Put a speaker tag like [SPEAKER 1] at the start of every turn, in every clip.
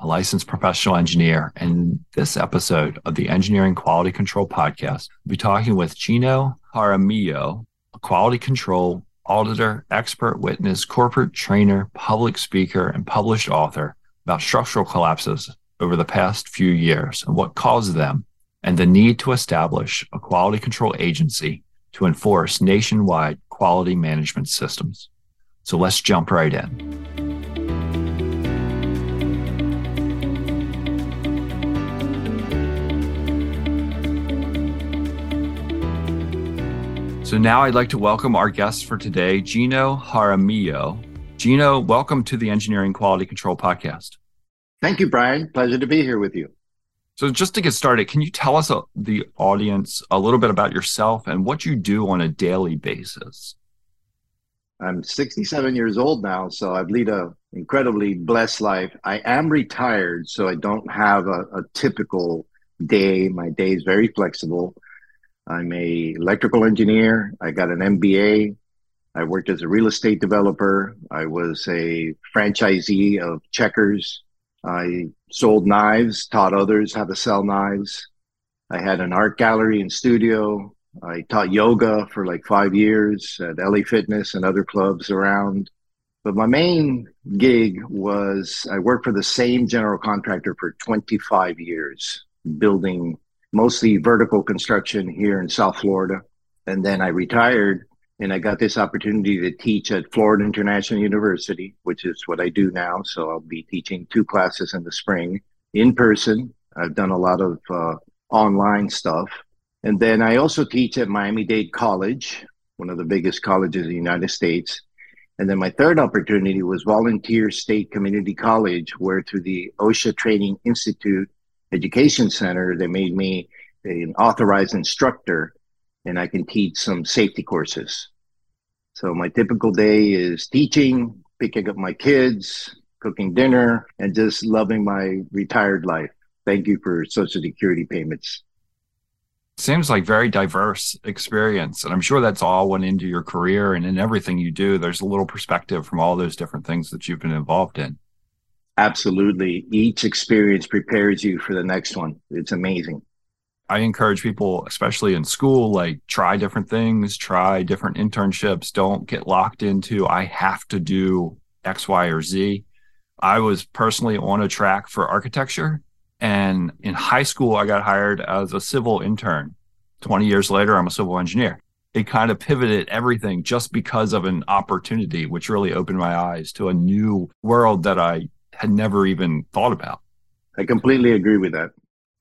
[SPEAKER 1] a licensed professional engineer. And this episode of the Engineering Quality Control Podcast, we'll be talking with Gino Jaramillo, a quality control auditor, expert witness, corporate trainer, public speaker, and published author about structural collapses over the past few years and what caused them, and the need to establish a quality control agency to enforce nationwide quality management systems. So let's jump right in. So now I'd like to welcome our guest for today, Gino Jaramillo. Gino, welcome to the Engineering Quality Control Podcast.
[SPEAKER 2] Thank you, Brian. Pleasure to be here with you.
[SPEAKER 1] So, just to get started, can you tell us, uh, the audience, a little bit about yourself and what you do on a daily basis?
[SPEAKER 2] I'm 67 years old now, so I lead a incredibly blessed life. I am retired, so I don't have a, a typical day. My day is very flexible. I'm a electrical engineer. I got an MBA. I worked as a real estate developer. I was a franchisee of Checkers. I sold knives, taught others how to sell knives. I had an art gallery and studio. I taught yoga for like five years at LA Fitness and other clubs around. But my main gig was I worked for the same general contractor for 25 years, building mostly vertical construction here in South Florida. And then I retired and I got this opportunity to teach at Florida International University, which is what I do now. So I'll be teaching two classes in the spring in person. I've done a lot of uh, online stuff. And then I also teach at Miami Dade College, one of the biggest colleges in the United States. And then my third opportunity was Volunteer State Community College, where through the OSHA Training Institute, education center they made me an authorized instructor and I can teach some safety courses. So my typical day is teaching, picking up my kids, cooking dinner, and just loving my retired life. Thank you for Social Security payments.
[SPEAKER 1] Seems like very diverse experience. And I'm sure that's all went into your career and in everything you do. There's a little perspective from all those different things that you've been involved in.
[SPEAKER 2] Absolutely. Each experience prepares you for the next one. It's amazing.
[SPEAKER 1] I encourage people, especially in school, like try different things, try different internships. Don't get locked into, I have to do X, Y, or Z. I was personally on a track for architecture. And in high school, I got hired as a civil intern. 20 years later, I'm a civil engineer. It kind of pivoted everything just because of an opportunity, which really opened my eyes to a new world that I had never even thought about.
[SPEAKER 2] I completely agree with that.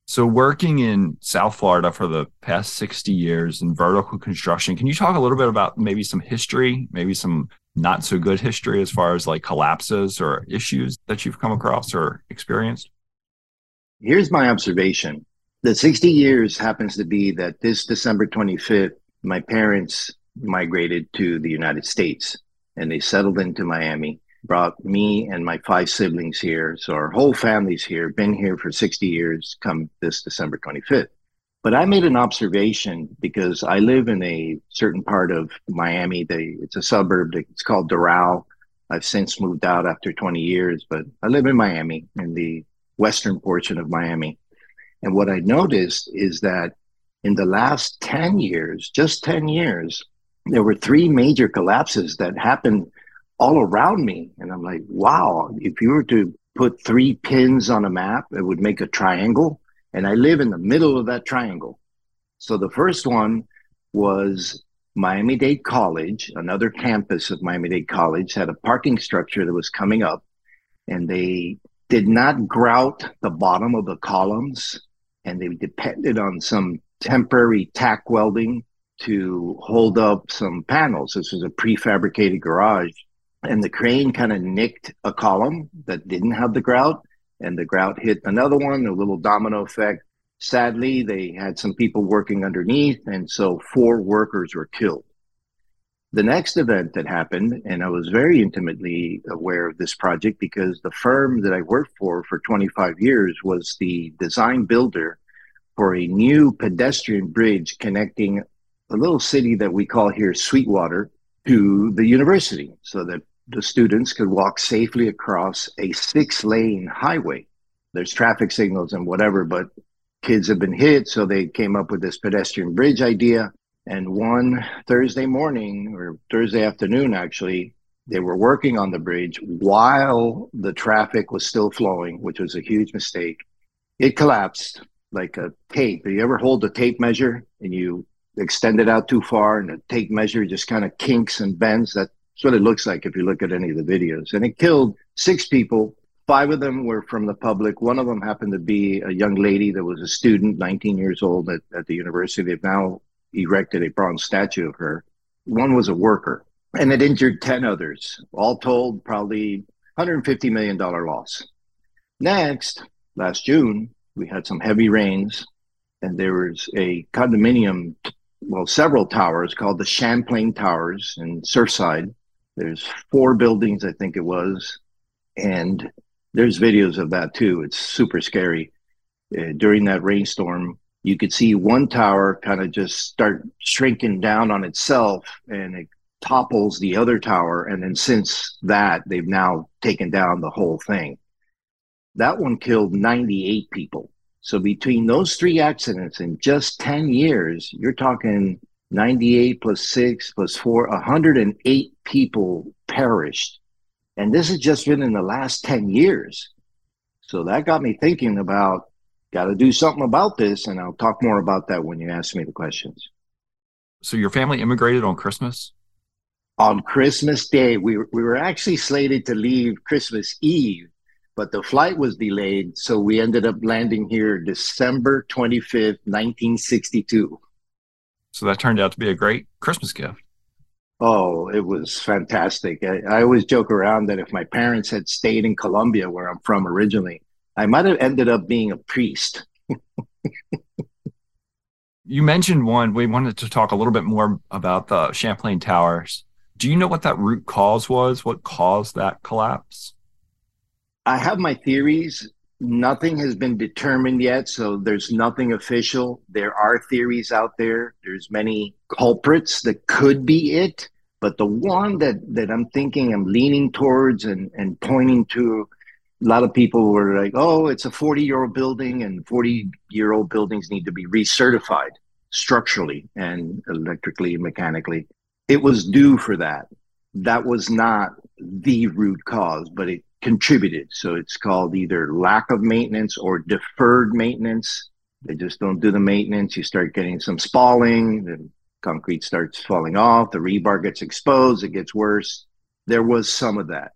[SPEAKER 1] So, working in South Florida for the past 60 years in vertical construction, can you talk a little bit about maybe some history, maybe some not so good history as far as like collapses or issues that you've come across or experienced?
[SPEAKER 2] Here's my observation the 60 years happens to be that this December 25th, my parents migrated to the United States and they settled into Miami brought me and my five siblings here. So our whole family's here, been here for 60 years, come this December 25th. But I made an observation because I live in a certain part of Miami. They, it's a suburb. It's called Doral. I've since moved out after 20 years, but I live in Miami, in the western portion of Miami. And what I noticed is that in the last 10 years, just 10 years, there were three major collapses that happened all around me. And I'm like, wow, if you were to put three pins on a map, it would make a triangle. And I live in the middle of that triangle. So the first one was Miami Dade College, another campus of Miami Dade College, had a parking structure that was coming up, and they did not grout the bottom of the columns, and they depended on some temporary tack welding to hold up some panels. This was a prefabricated garage, and the crane kind of nicked a column that didn't have the grout, and the grout hit another one, a little domino effect. Sadly, they had some people working underneath, and so four workers were killed. The next event that happened, and I was very intimately aware of this project because the firm that I worked for for 25 years was the design builder for a new pedestrian bridge connecting a little city that we call here Sweetwater to the university so that the students could walk safely across a six lane highway. There's traffic signals and whatever, but kids have been hit. So they came up with this pedestrian bridge idea. And one Thursday morning or Thursday afternoon, actually, they were working on the bridge while the traffic was still flowing, which was a huge mistake. It collapsed like a tape. Do you ever hold a tape measure and you extend it out too far and the tape measure just kind of kinks and bends? That's what it looks like if you look at any of the videos. And it killed six people Five of them were from the public. One of them happened to be a young lady that was a student, 19 years old at, at the university. They've now erected a bronze statue of her. One was a worker, and it injured 10 others. All told, probably $150 million loss. Next, last June, we had some heavy rains, and there was a condominium, well, several towers called the Champlain Towers in Surfside. There's four buildings, I think it was, and there's videos of that too. It's super scary. Uh, during that rainstorm, you could see one tower kind of just start shrinking down on itself and it topples the other tower. And then since that, they've now taken down the whole thing. That one killed 98 people. So between those three accidents in just 10 years, you're talking 98 plus six plus four, 108 people perished and this has just been in the last 10 years. So that got me thinking about got to do something about this. And I'll talk more about that when you ask me the questions.
[SPEAKER 1] So your family immigrated on Christmas?
[SPEAKER 2] On Christmas Day. We, we were actually slated to leave Christmas Eve, but the flight was delayed. So we ended up landing here December 25th, 1962.
[SPEAKER 1] So that turned out to be a great Christmas gift.
[SPEAKER 2] Oh, it was fantastic. I, I, always joke around that if my parents had stayed in Colombia, where I'm from originally, I might have ended up being a priest.
[SPEAKER 1] you mentioned one. We wanted to talk a little bit more about the Champlain Towers. Do you know what that root cause was? What caused that collapse?
[SPEAKER 2] I have my theories. Nothing has been determined yet, so there's nothing official. There are theories out there. There's many culprits that could be it, but the one that that I'm thinking I'm leaning towards and and pointing to a lot of people were like, "Oh, it's a 40-year-old building and 40-year-old buildings need to be recertified structurally and electrically and mechanically." It was due for that. That was not the root cause, but it contributed. So it's called either lack of maintenance or deferred maintenance. They just don't do the maintenance. You start getting some spalling, the concrete starts falling off, the rebar gets exposed, it gets worse. There was some of that.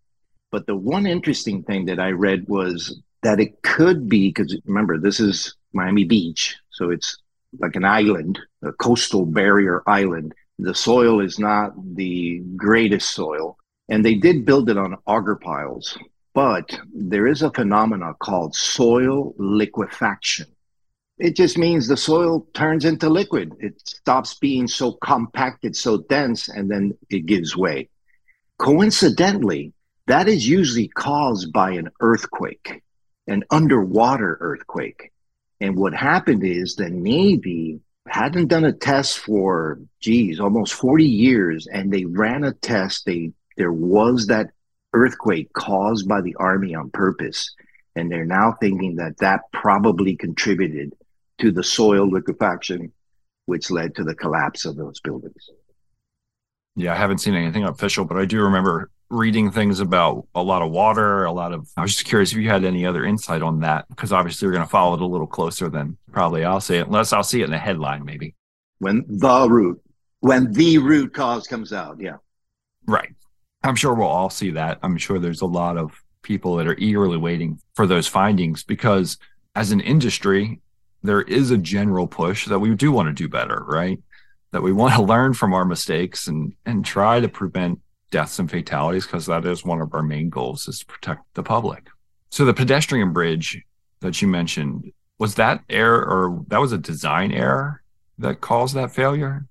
[SPEAKER 2] But the one interesting thing that I read was that it could be because remember, this is Miami Beach. So it's like an island, a coastal barrier island. The soil is not the greatest soil. And they did build it on auger piles. But there is a phenomena called soil liquefaction. It just means the soil turns into liquid. It stops being so compacted, so dense, and then it gives way. Coincidentally, that is usually caused by an earthquake, an underwater earthquake. And what happened is the Navy hadn't done a test for, geez, almost 40 years. And they ran a test. They, there was that earthquake caused by the army on purpose. And they're now thinking that that probably contributed to the soil liquefaction, which led to the collapse of those buildings.
[SPEAKER 1] Yeah, I haven't seen anything official, but I do remember reading things about a lot of water, a lot of. I was just curious if you had any other insight on that, because obviously we're going to follow it a little closer than probably I'll see it, unless I'll see it in the headline, maybe.
[SPEAKER 2] When the root, when the root cause comes out, yeah.
[SPEAKER 1] Right. I'm sure we'll all see that. I'm sure there's a lot of people that are eagerly waiting for those findings because as an industry, there is a general push that we do want to do better, right? That we want to learn from our mistakes and and try to prevent deaths and fatalities because that is one of our main goals is to protect the public. So the pedestrian bridge that you mentioned was that error or that was a design error that caused that failure?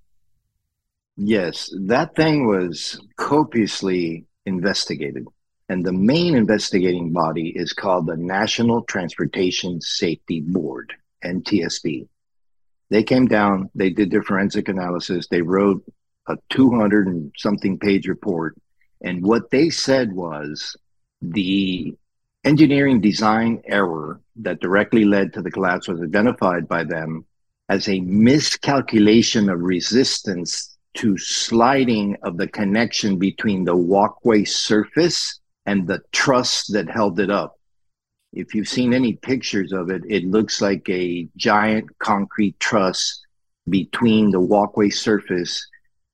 [SPEAKER 2] Yes, that thing was copiously investigated. And the main investigating body is called the National Transportation Safety Board, NTSB. They came down, they did their forensic analysis, they wrote a 200 and something page report. And what they said was the engineering design error that directly led to the collapse was identified by them as a miscalculation of resistance to sliding of the connection between the walkway surface and the truss that held it up. If you've seen any pictures of it, it looks like a giant concrete truss between the walkway surface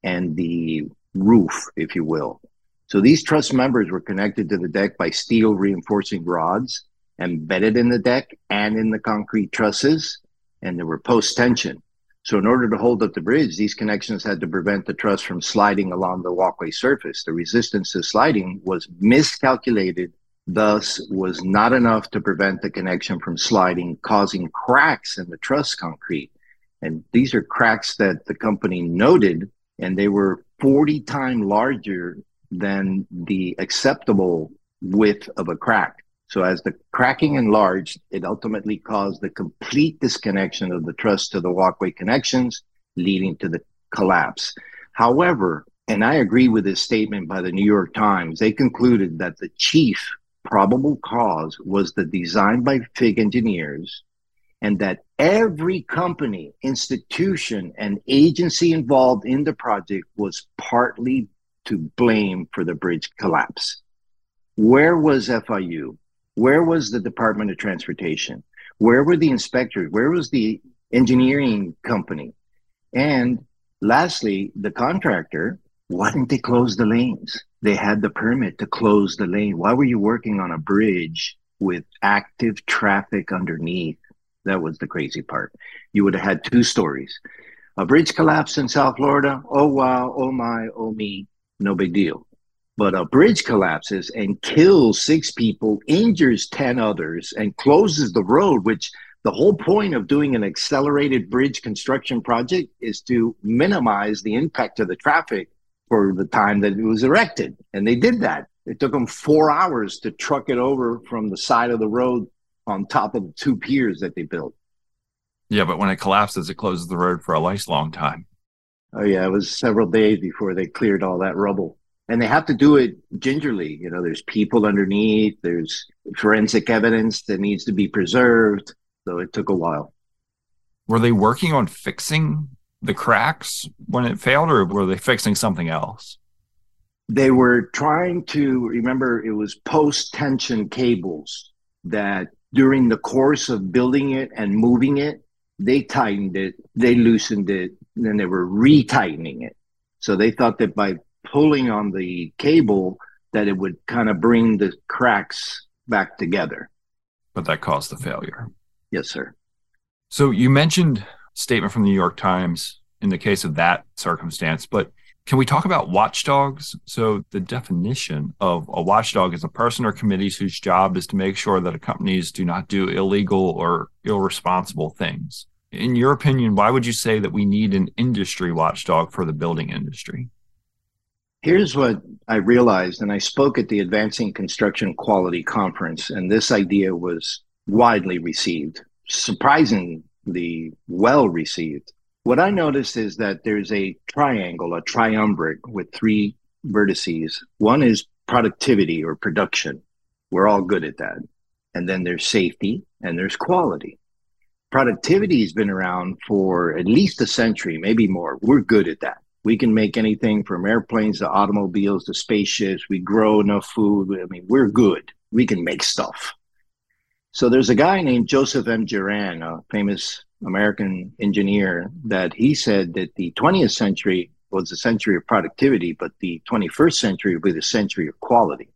[SPEAKER 2] and the roof, if you will. So these truss members were connected to the deck by steel reinforcing rods embedded in the deck and in the concrete trusses, and there were post tension. So in order to hold up the bridge, these connections had to prevent the truss from sliding along the walkway surface. The resistance to sliding was miscalculated, thus was not enough to prevent the connection from sliding, causing cracks in the truss concrete. And these are cracks that the company noted and they were 40 times larger than the acceptable width of a crack. So as the cracking enlarged, it ultimately caused the complete disconnection of the truss to the walkway connections, leading to the collapse. However, and I agree with this statement by the New York Times, they concluded that the chief probable cause was the design by FIGG engineers and that every company, institution, and agency involved in the project was partly to blame for the bridge collapse. Where was FIU? Where was the Department of Transportation? Where were the inspectors? Where was the engineering company? And lastly, the contractor, why didn't they close the lanes? They had the permit to close the lane. Why were you working on a bridge with active traffic underneath? That was the crazy part. You would have had two stories. A bridge collapse in South Florida. Oh, wow. Oh, my. Oh, me. No big deal. But a bridge collapses and kills six people, injures 10 others, and closes the road, which the whole point of doing an accelerated bridge construction project is to minimize the impact of the traffic for the time that it was erected. And they did that. It took them four hours to truck it over from the side of the road on top of the two piers that they built.
[SPEAKER 1] Yeah, but when it collapses, it closes the road for a nice long time.
[SPEAKER 2] Oh yeah, it was several days before they cleared all that rubble. And they have to do it gingerly. You know, there's people underneath, there's forensic evidence that needs to be preserved. So it took a while.
[SPEAKER 1] Were they working on fixing the cracks when it failed, or were they fixing something else?
[SPEAKER 2] They were trying to remember it was post tension cables that during the course of building it and moving it, they tightened it, they loosened it, and then they were retightening it. So they thought that by pulling on the cable, that it would kind of bring the cracks back together.
[SPEAKER 1] But that caused the failure.
[SPEAKER 2] Yes, sir.
[SPEAKER 1] So you mentioned statement from the New York Times in the case of that circumstance, but can we talk about watchdogs? So, the definition of a watchdog is a person or committee whose job is to make sure that companies do not do illegal or irresponsible things. In your opinion, why would you say that we need an industry watchdog for the building industry?
[SPEAKER 2] Here's what I realized, and I spoke at the Advancing Construction Quality Conference, and this idea was widely received, surprisingly well received. What I noticed is that there's a triangle, a triumvirate with three vertices. One is productivity or production. We're all good at that. And then there's safety and there's quality. Productivity has been around for at least a century, maybe more. We're good at that. We can make anything from airplanes to automobiles to spaceships. We grow enough food. I mean, we're good. We can make stuff. So there's a guy named Joseph M. Juran, a famous American engineer, that he said that the 20th century was the century of productivity, but the 21st century will be the century of quality.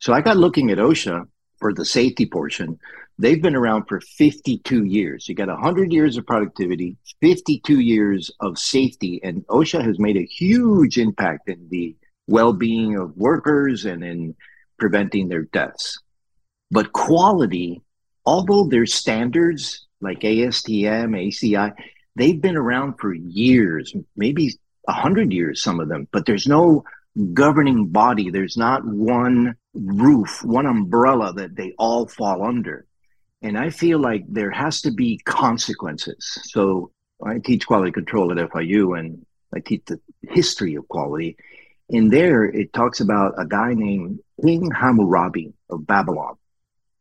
[SPEAKER 2] So I got looking at OSHA for the safety portion. They've been around for 52 years. You got 100 years of productivity, 52 years of safety, and OSHA has made a huge impact in the well being of workers and in preventing their deaths. But quality, although there's standards like ASTM, ACI, they've been around for years, maybe 100 years, some of them, but there's no governing body. There's not one roof, one umbrella that they all fall under. And I feel like there has to be consequences. So I teach quality control at FIU and I teach the history of quality. In there, it talks about a guy named King Hammurabi of Babylon.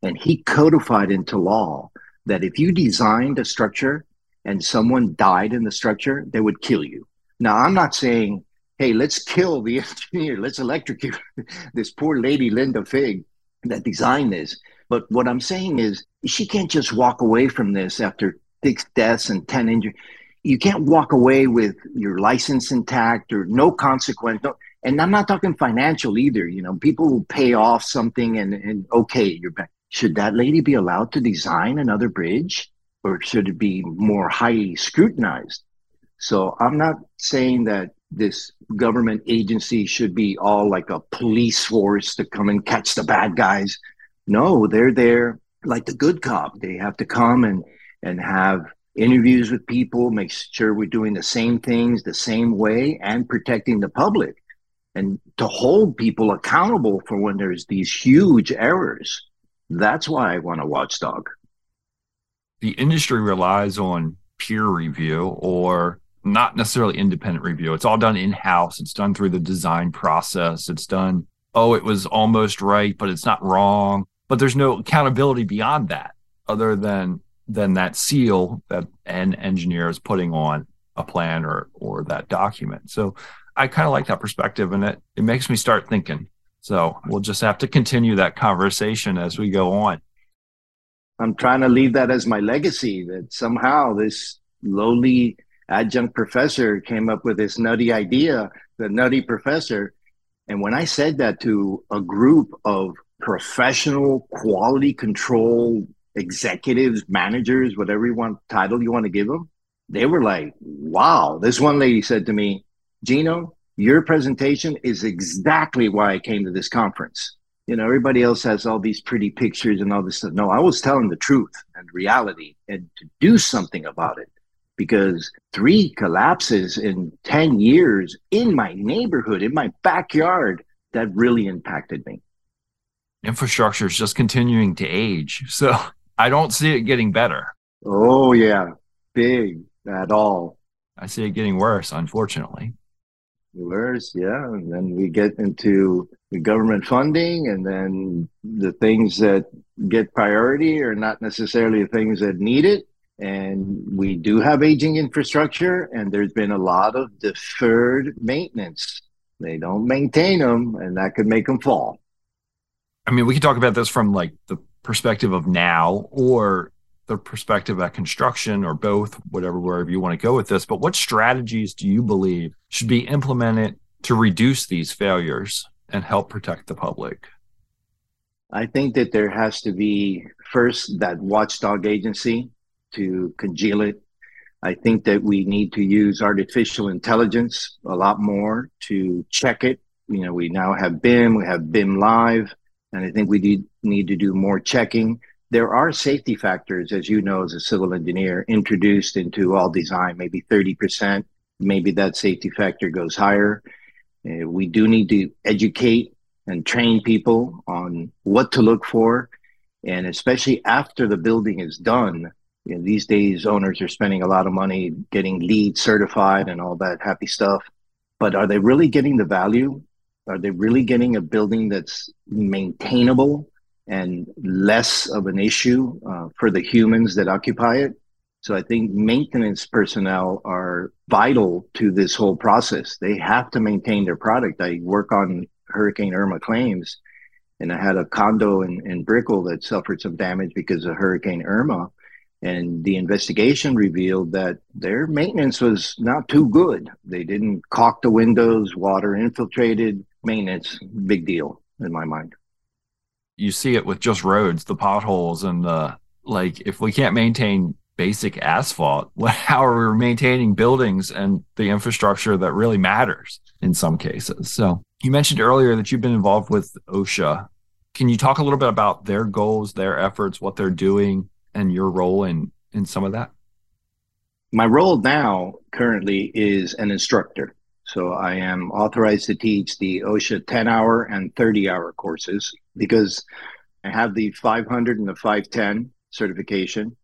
[SPEAKER 2] And he codified into law that if you designed a structure and someone died in the structure, they would kill you. Now, I'm not saying, hey, let's kill the engineer, let's electrocute this poor lady, Linda Figg, that designed this. But what I'm saying is, she can't just walk away from this after six deaths and 10 injuries. You can't walk away with your license intact or no consequence. No, and I'm not talking financial either. You know, people will pay off something and, and okay, you're back. Should that lady be allowed to design another bridge or should it be more highly scrutinized? So I'm not saying that this government agency should be all like a police force to come and catch the bad guys. No, they're there like the good cop. They have to come and and have interviews with people, make sure we're doing the same things the same way and protecting the public and to hold people accountable for when there's these huge errors. That's why I want a watchdog.
[SPEAKER 1] The industry relies on peer review or not necessarily independent review. It's all done in house. It's done through the design process. It's done, oh, it was almost right, but it's not wrong but there's no accountability beyond that other than than that seal that an engineer is putting on a plan or or that document. So I kind of like that perspective and it it makes me start thinking. So we'll just have to continue that conversation as we go on.
[SPEAKER 2] I'm trying to leave that as my legacy that somehow this lowly adjunct professor came up with this nutty idea, the nutty professor. And when I said that to a group of professional quality control executives, managers, whatever you want title you want to give them, they were like, wow. This one lady said to me, Gino, your presentation is exactly why I came to this conference. You know, everybody else has all these pretty pictures and all this stuff. No, I was telling the truth and reality and to do something about it because three collapses in 10 years in my neighborhood, in my backyard, that really impacted me
[SPEAKER 1] infrastructure is just continuing to age. So I don't see it getting better.
[SPEAKER 2] Oh, yeah. Big at all.
[SPEAKER 1] I see it getting worse, unfortunately.
[SPEAKER 2] Worse, yeah. And then we get into the government funding, and then the things that get priority are not necessarily the things that need it. And we do have aging infrastructure, and there's been a lot of deferred maintenance. They don't maintain them, and that could make them fall.
[SPEAKER 1] I mean, we can talk about this from like the perspective of now or the perspective at construction or both, whatever, wherever you want to go with this. But what strategies do you believe should be implemented to reduce these failures and help protect the public?
[SPEAKER 2] I think that there has to be first that watchdog agency to congeal it. I think that we need to use artificial intelligence a lot more to check it. You know, we now have BIM, we have BIM Live and I think we need, need to do more checking. There are safety factors, as you know, as a civil engineer, introduced into all design, maybe 30%. Maybe that safety factor goes higher. Uh, we do need to educate and train people on what to look for. And especially after the building is done, you know, these days owners are spending a lot of money getting LEED certified and all that happy stuff. But are they really getting the value are they really getting a building that's maintainable and less of an issue uh, for the humans that occupy it? So I think maintenance personnel are vital to this whole process. They have to maintain their product. I work on Hurricane Irma claims, and I had a condo in, in Brickell that suffered some damage because of Hurricane Irma. And the investigation revealed that their maintenance was not too good. They didn't caulk the windows, water infiltrated, maintenance, big deal in my mind.
[SPEAKER 1] You see it with just roads, the potholes, and the like. If we can't maintain basic asphalt, how are we maintaining buildings and the infrastructure that really matters in some cases? So you mentioned earlier that you've been involved with OSHA. Can you talk a little bit about their goals, their efforts, what they're doing, and your role in in some of that?
[SPEAKER 2] My role now currently is an instructor. So I am authorized to teach the OSHA 10 hour and 30 hour courses because I have the 500 and the 510 certification.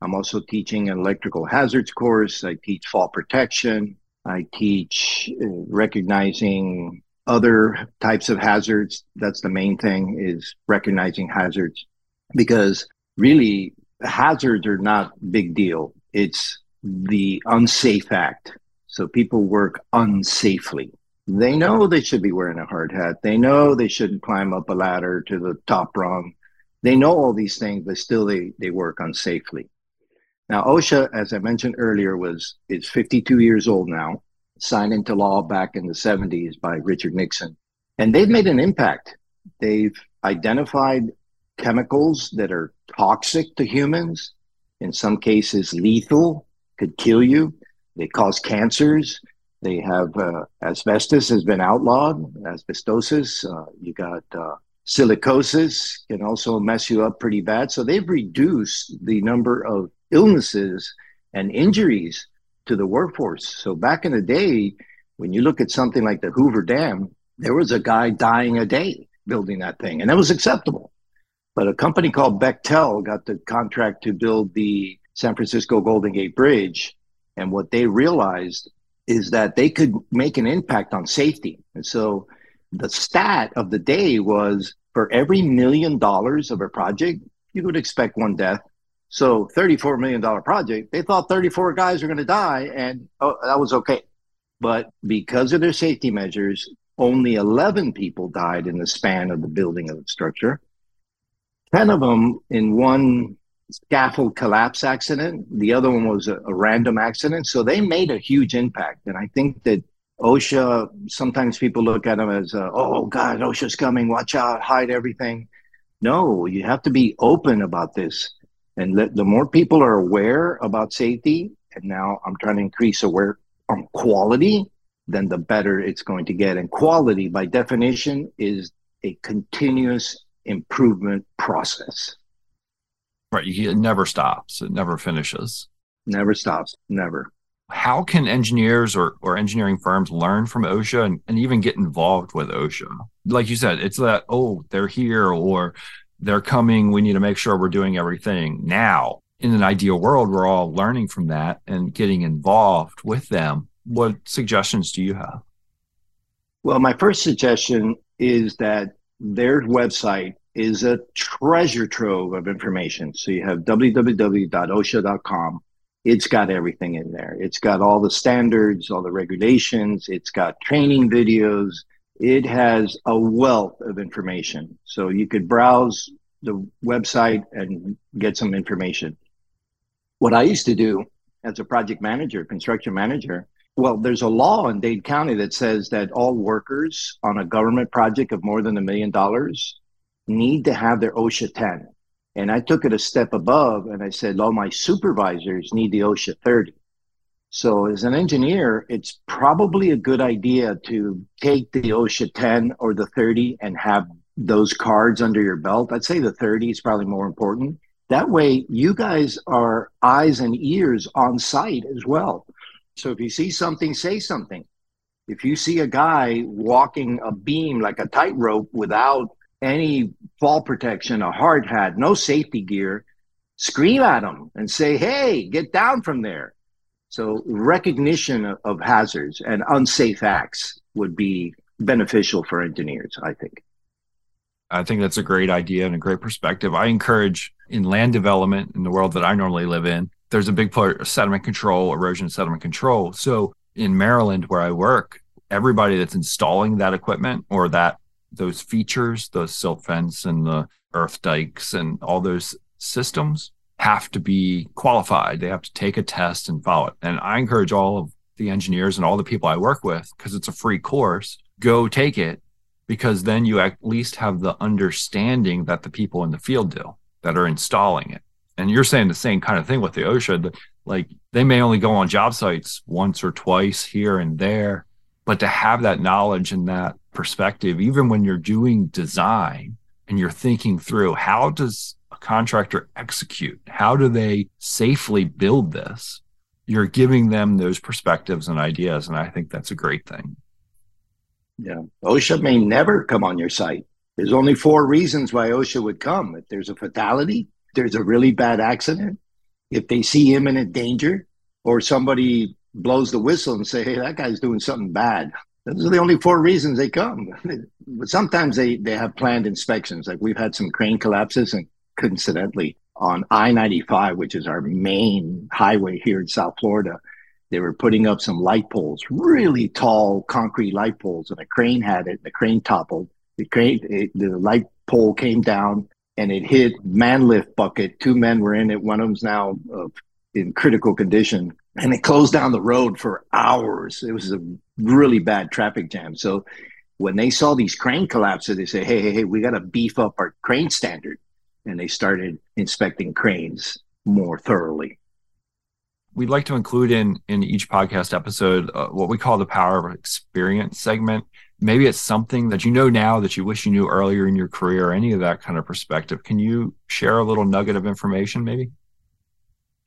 [SPEAKER 2] I'm also teaching an electrical hazards course. I teach fall protection. I teach uh, recognizing other types of hazards. That's the main thing is recognizing hazards because really hazards are not big deal. It's the unsafe act. So people work unsafely. They know they should be wearing a hard hat. They know they shouldn't climb up a ladder to the top rung. They know all these things, but still they, they work unsafely. Now, OSHA, as I mentioned earlier, was is 52 years old now, signed into law back in the 70s by Richard Nixon. And they've made an impact. They've identified chemicals that are toxic to humans, in some cases lethal, could kill you. They cause cancers. They have uh, asbestos has been outlawed, asbestosis. Uh, you got uh, silicosis can also mess you up pretty bad. So they've reduced the number of illnesses and injuries to the workforce. So back in the day, when you look at something like the Hoover Dam, there was a guy dying a day building that thing, and that was acceptable. But a company called Bechtel got the contract to build the San Francisco Golden Gate Bridge. And what they realized is that they could make an impact on safety. And so the stat of the day was for every million dollars of a project, you would expect one death so $34 million project, they thought 34 guys were going to die and oh, that was okay. But because of their safety measures, only 11 people died in the span of the building of the structure. 10 of them in one scaffold collapse accident. The other one was a, a random accident. So they made a huge impact. And I think that OSHA, sometimes people look at them as, uh, oh, God, OSHA's coming, watch out, hide everything. No, you have to be open about this and the, the more people are aware about safety, and now I'm trying to increase aware on quality, then the better it's going to get. And quality, by definition, is a continuous improvement process.
[SPEAKER 1] Right. It never stops. It never finishes.
[SPEAKER 2] Never stops. Never.
[SPEAKER 1] How can engineers or, or engineering firms learn from OSHA and, and even get involved with OSHA? Like you said, it's that, oh, they're here or they're coming. We need to make sure we're doing everything now. In an ideal world, we're all learning from that and getting involved with them. What suggestions do you have?
[SPEAKER 2] Well, my first suggestion is that their website is a treasure trove of information. So you have www.osha.com. It's got everything in there. It's got all the standards, all the regulations. It's got training videos. It has a wealth of information. So you could browse the website and get some information. What I used to do as a project manager, construction manager, well, there's a law in Dade County that says that all workers on a government project of more than a million dollars need to have their OSHA 10. And I took it a step above and I said, all my supervisors need the OSHA 30. So, as an engineer, it's probably a good idea to take the OSHA 10 or the 30 and have those cards under your belt. I'd say the 30 is probably more important. That way, you guys are eyes and ears on site as well. So, if you see something, say something. If you see a guy walking a beam like a tightrope without any fall protection, a hard hat, no safety gear, scream at them and say, Hey, get down from there so recognition of hazards and unsafe acts would be beneficial for engineers, I think.
[SPEAKER 1] I think that's a great idea and a great perspective. I encourage in land development in the world that I normally live in, there's a big part of sediment control, erosion sediment control. So in Maryland, where I work, everybody that's installing that equipment or that those features, the silt fence and the earth dikes and all those systems have to be qualified. They have to take a test and follow it. And I encourage all of the engineers and all the people I work with, because it's a free course, go take it because then you at least have the understanding that the people in the field do that are installing it. And you're saying the same kind of thing with the OSHA. Like they may only go on job sites once or twice here and there, but to have that knowledge and that perspective, even when you're doing design and you're thinking through how does a contractor execute? How do they safely build this? You're giving them those perspectives and ideas. And I think that's a great thing.
[SPEAKER 2] Yeah. OSHA may never come on your site. There's only four reasons why OSHA would come. If there's a fatality, there's a really bad accident, if they see imminent danger, or somebody blows the whistle and say, hey, that guy's doing something bad. Those are the only four reasons they come. but sometimes they, they have planned inspections. Like we've had some crane collapses, and coincidentally, on I 95, which is our main highway here in South Florida, they were putting up some light poles, really tall concrete light poles, and a crane had it. The crane toppled. The crane, it, the light pole came down and it hit man lift bucket. Two men were in it. One of them's now uh, in critical condition, and it closed down the road for hours. It was a really bad traffic jam. So when they saw these crane collapses, they said, "Hey, hey, hey, we got to beef up our crane standard," and they started inspecting cranes more thoroughly.
[SPEAKER 1] We'd like to include in in each podcast episode uh, what we call the power of experience segment. Maybe it's something that you know now that you wish you knew earlier in your career or any of that kind of perspective. Can you share a little nugget of information maybe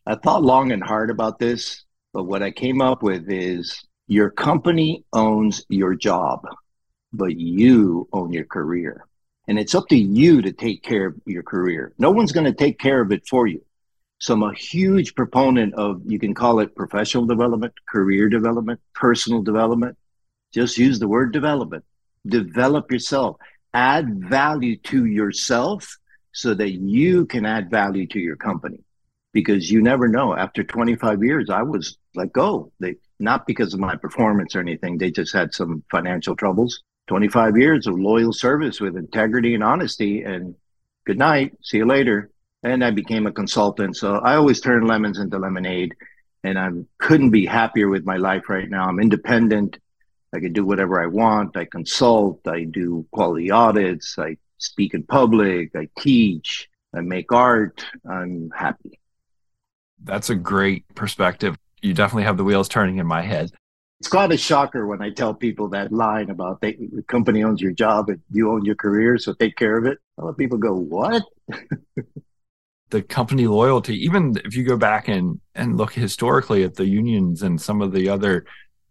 [SPEAKER 2] i thought long and hard about this but what i came up with is your company owns your job but you own your career and it's up to you to take care of your career no one's going to take care of it for you so I'm a huge proponent of, you can call it professional development, career development, personal development. Just use the word development. Develop yourself, add value to yourself so that you can add value to your company. Because you never know. After 25 years, I was let go. They, not because of my performance or anything. They just had some financial troubles. 25 years of loyal service with integrity and honesty. And good night. See you later and I became a consultant. So I always turn lemons into lemonade, and I couldn't be happier with my life right now. I'm independent. I can do whatever I want. I consult. I do quality audits. I speak in public. I teach. I make art. I'm happy.
[SPEAKER 1] That's a great perspective. You definitely have the wheels turning in my head.
[SPEAKER 2] It's quite a shocker when I tell people that line about they, the company owns your job and you own your career, so take care of it. A lot of people go, "What?"
[SPEAKER 1] the company loyalty, even if you go back and, and look historically at the unions and some of the other,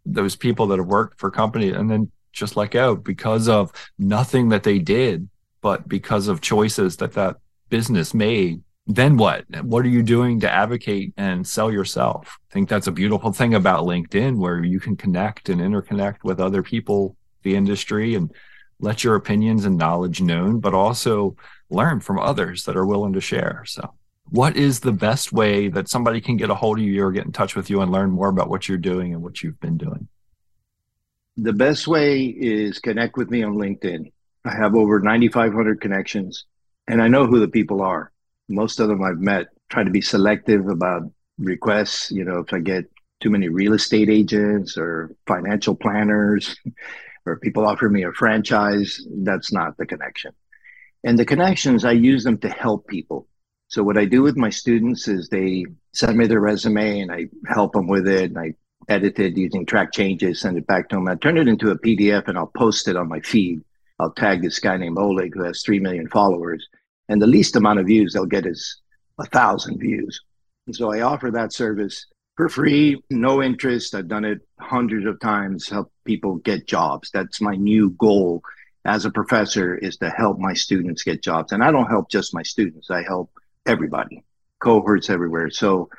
[SPEAKER 1] those people that have worked for company and then just let go because of nothing that they did, but because of choices that that business made. Then what? What are you doing to advocate and sell yourself? I think that's a beautiful thing about LinkedIn where you can connect and interconnect with other people, the industry, and let your opinions and knowledge known, but also learn from others that are willing to share. So, what is the best way that somebody can get a hold of you or get in touch with you and learn more about what you're doing and what you've been doing?
[SPEAKER 2] The best way is connect with me on LinkedIn. I have over 9,500 connections and I know who the people are. Most of them I've met. Try to be selective about requests. You know, if I get too many real estate agents or financial planners or people offer me a franchise, that's not the connection. And the connections, I use them to help people. So what I do with my students is they send me their resume and I help them with it. And I edit it using track changes, send it back to them. I turn it into a PDF and I'll post it on my feed. I'll tag this guy named Oleg who has 3 million followers. And the least amount of views they'll get is a thousand views. And so I offer that service for free, no interest. I've done it hundreds of times, help people get jobs. That's my new goal as a professor is to help my students get jobs. And I don't help just my students, I help everybody, cohorts everywhere. So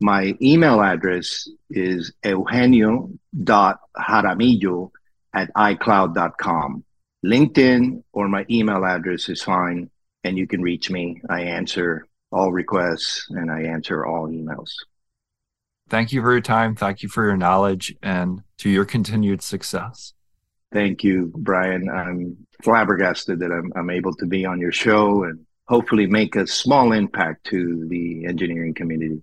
[SPEAKER 2] my email address is eugenio.jaramillo at icloud.com. LinkedIn or my email address is fine, and you can reach me. I answer all requests and I answer all emails.
[SPEAKER 1] thank you for your time. Thank you for your knowledge and to your continued success.
[SPEAKER 2] Thank you, Brian. I'm flabbergasted that I'm, I'm able to be on your show and hopefully make a small impact to the engineering community.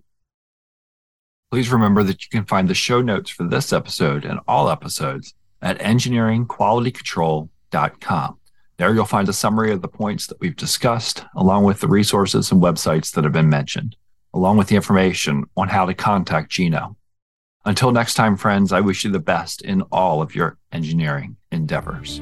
[SPEAKER 1] Please remember that you can find the show notes for this episode and all episodes at engineeringqualitycontrol.com. There you'll find a summary of the points that we've discussed, along with the resources and websites that have been mentioned, along with the information on how to contact Gino. Until next time, friends, I wish you the best in all of your engineering endeavors.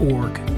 [SPEAKER 3] org.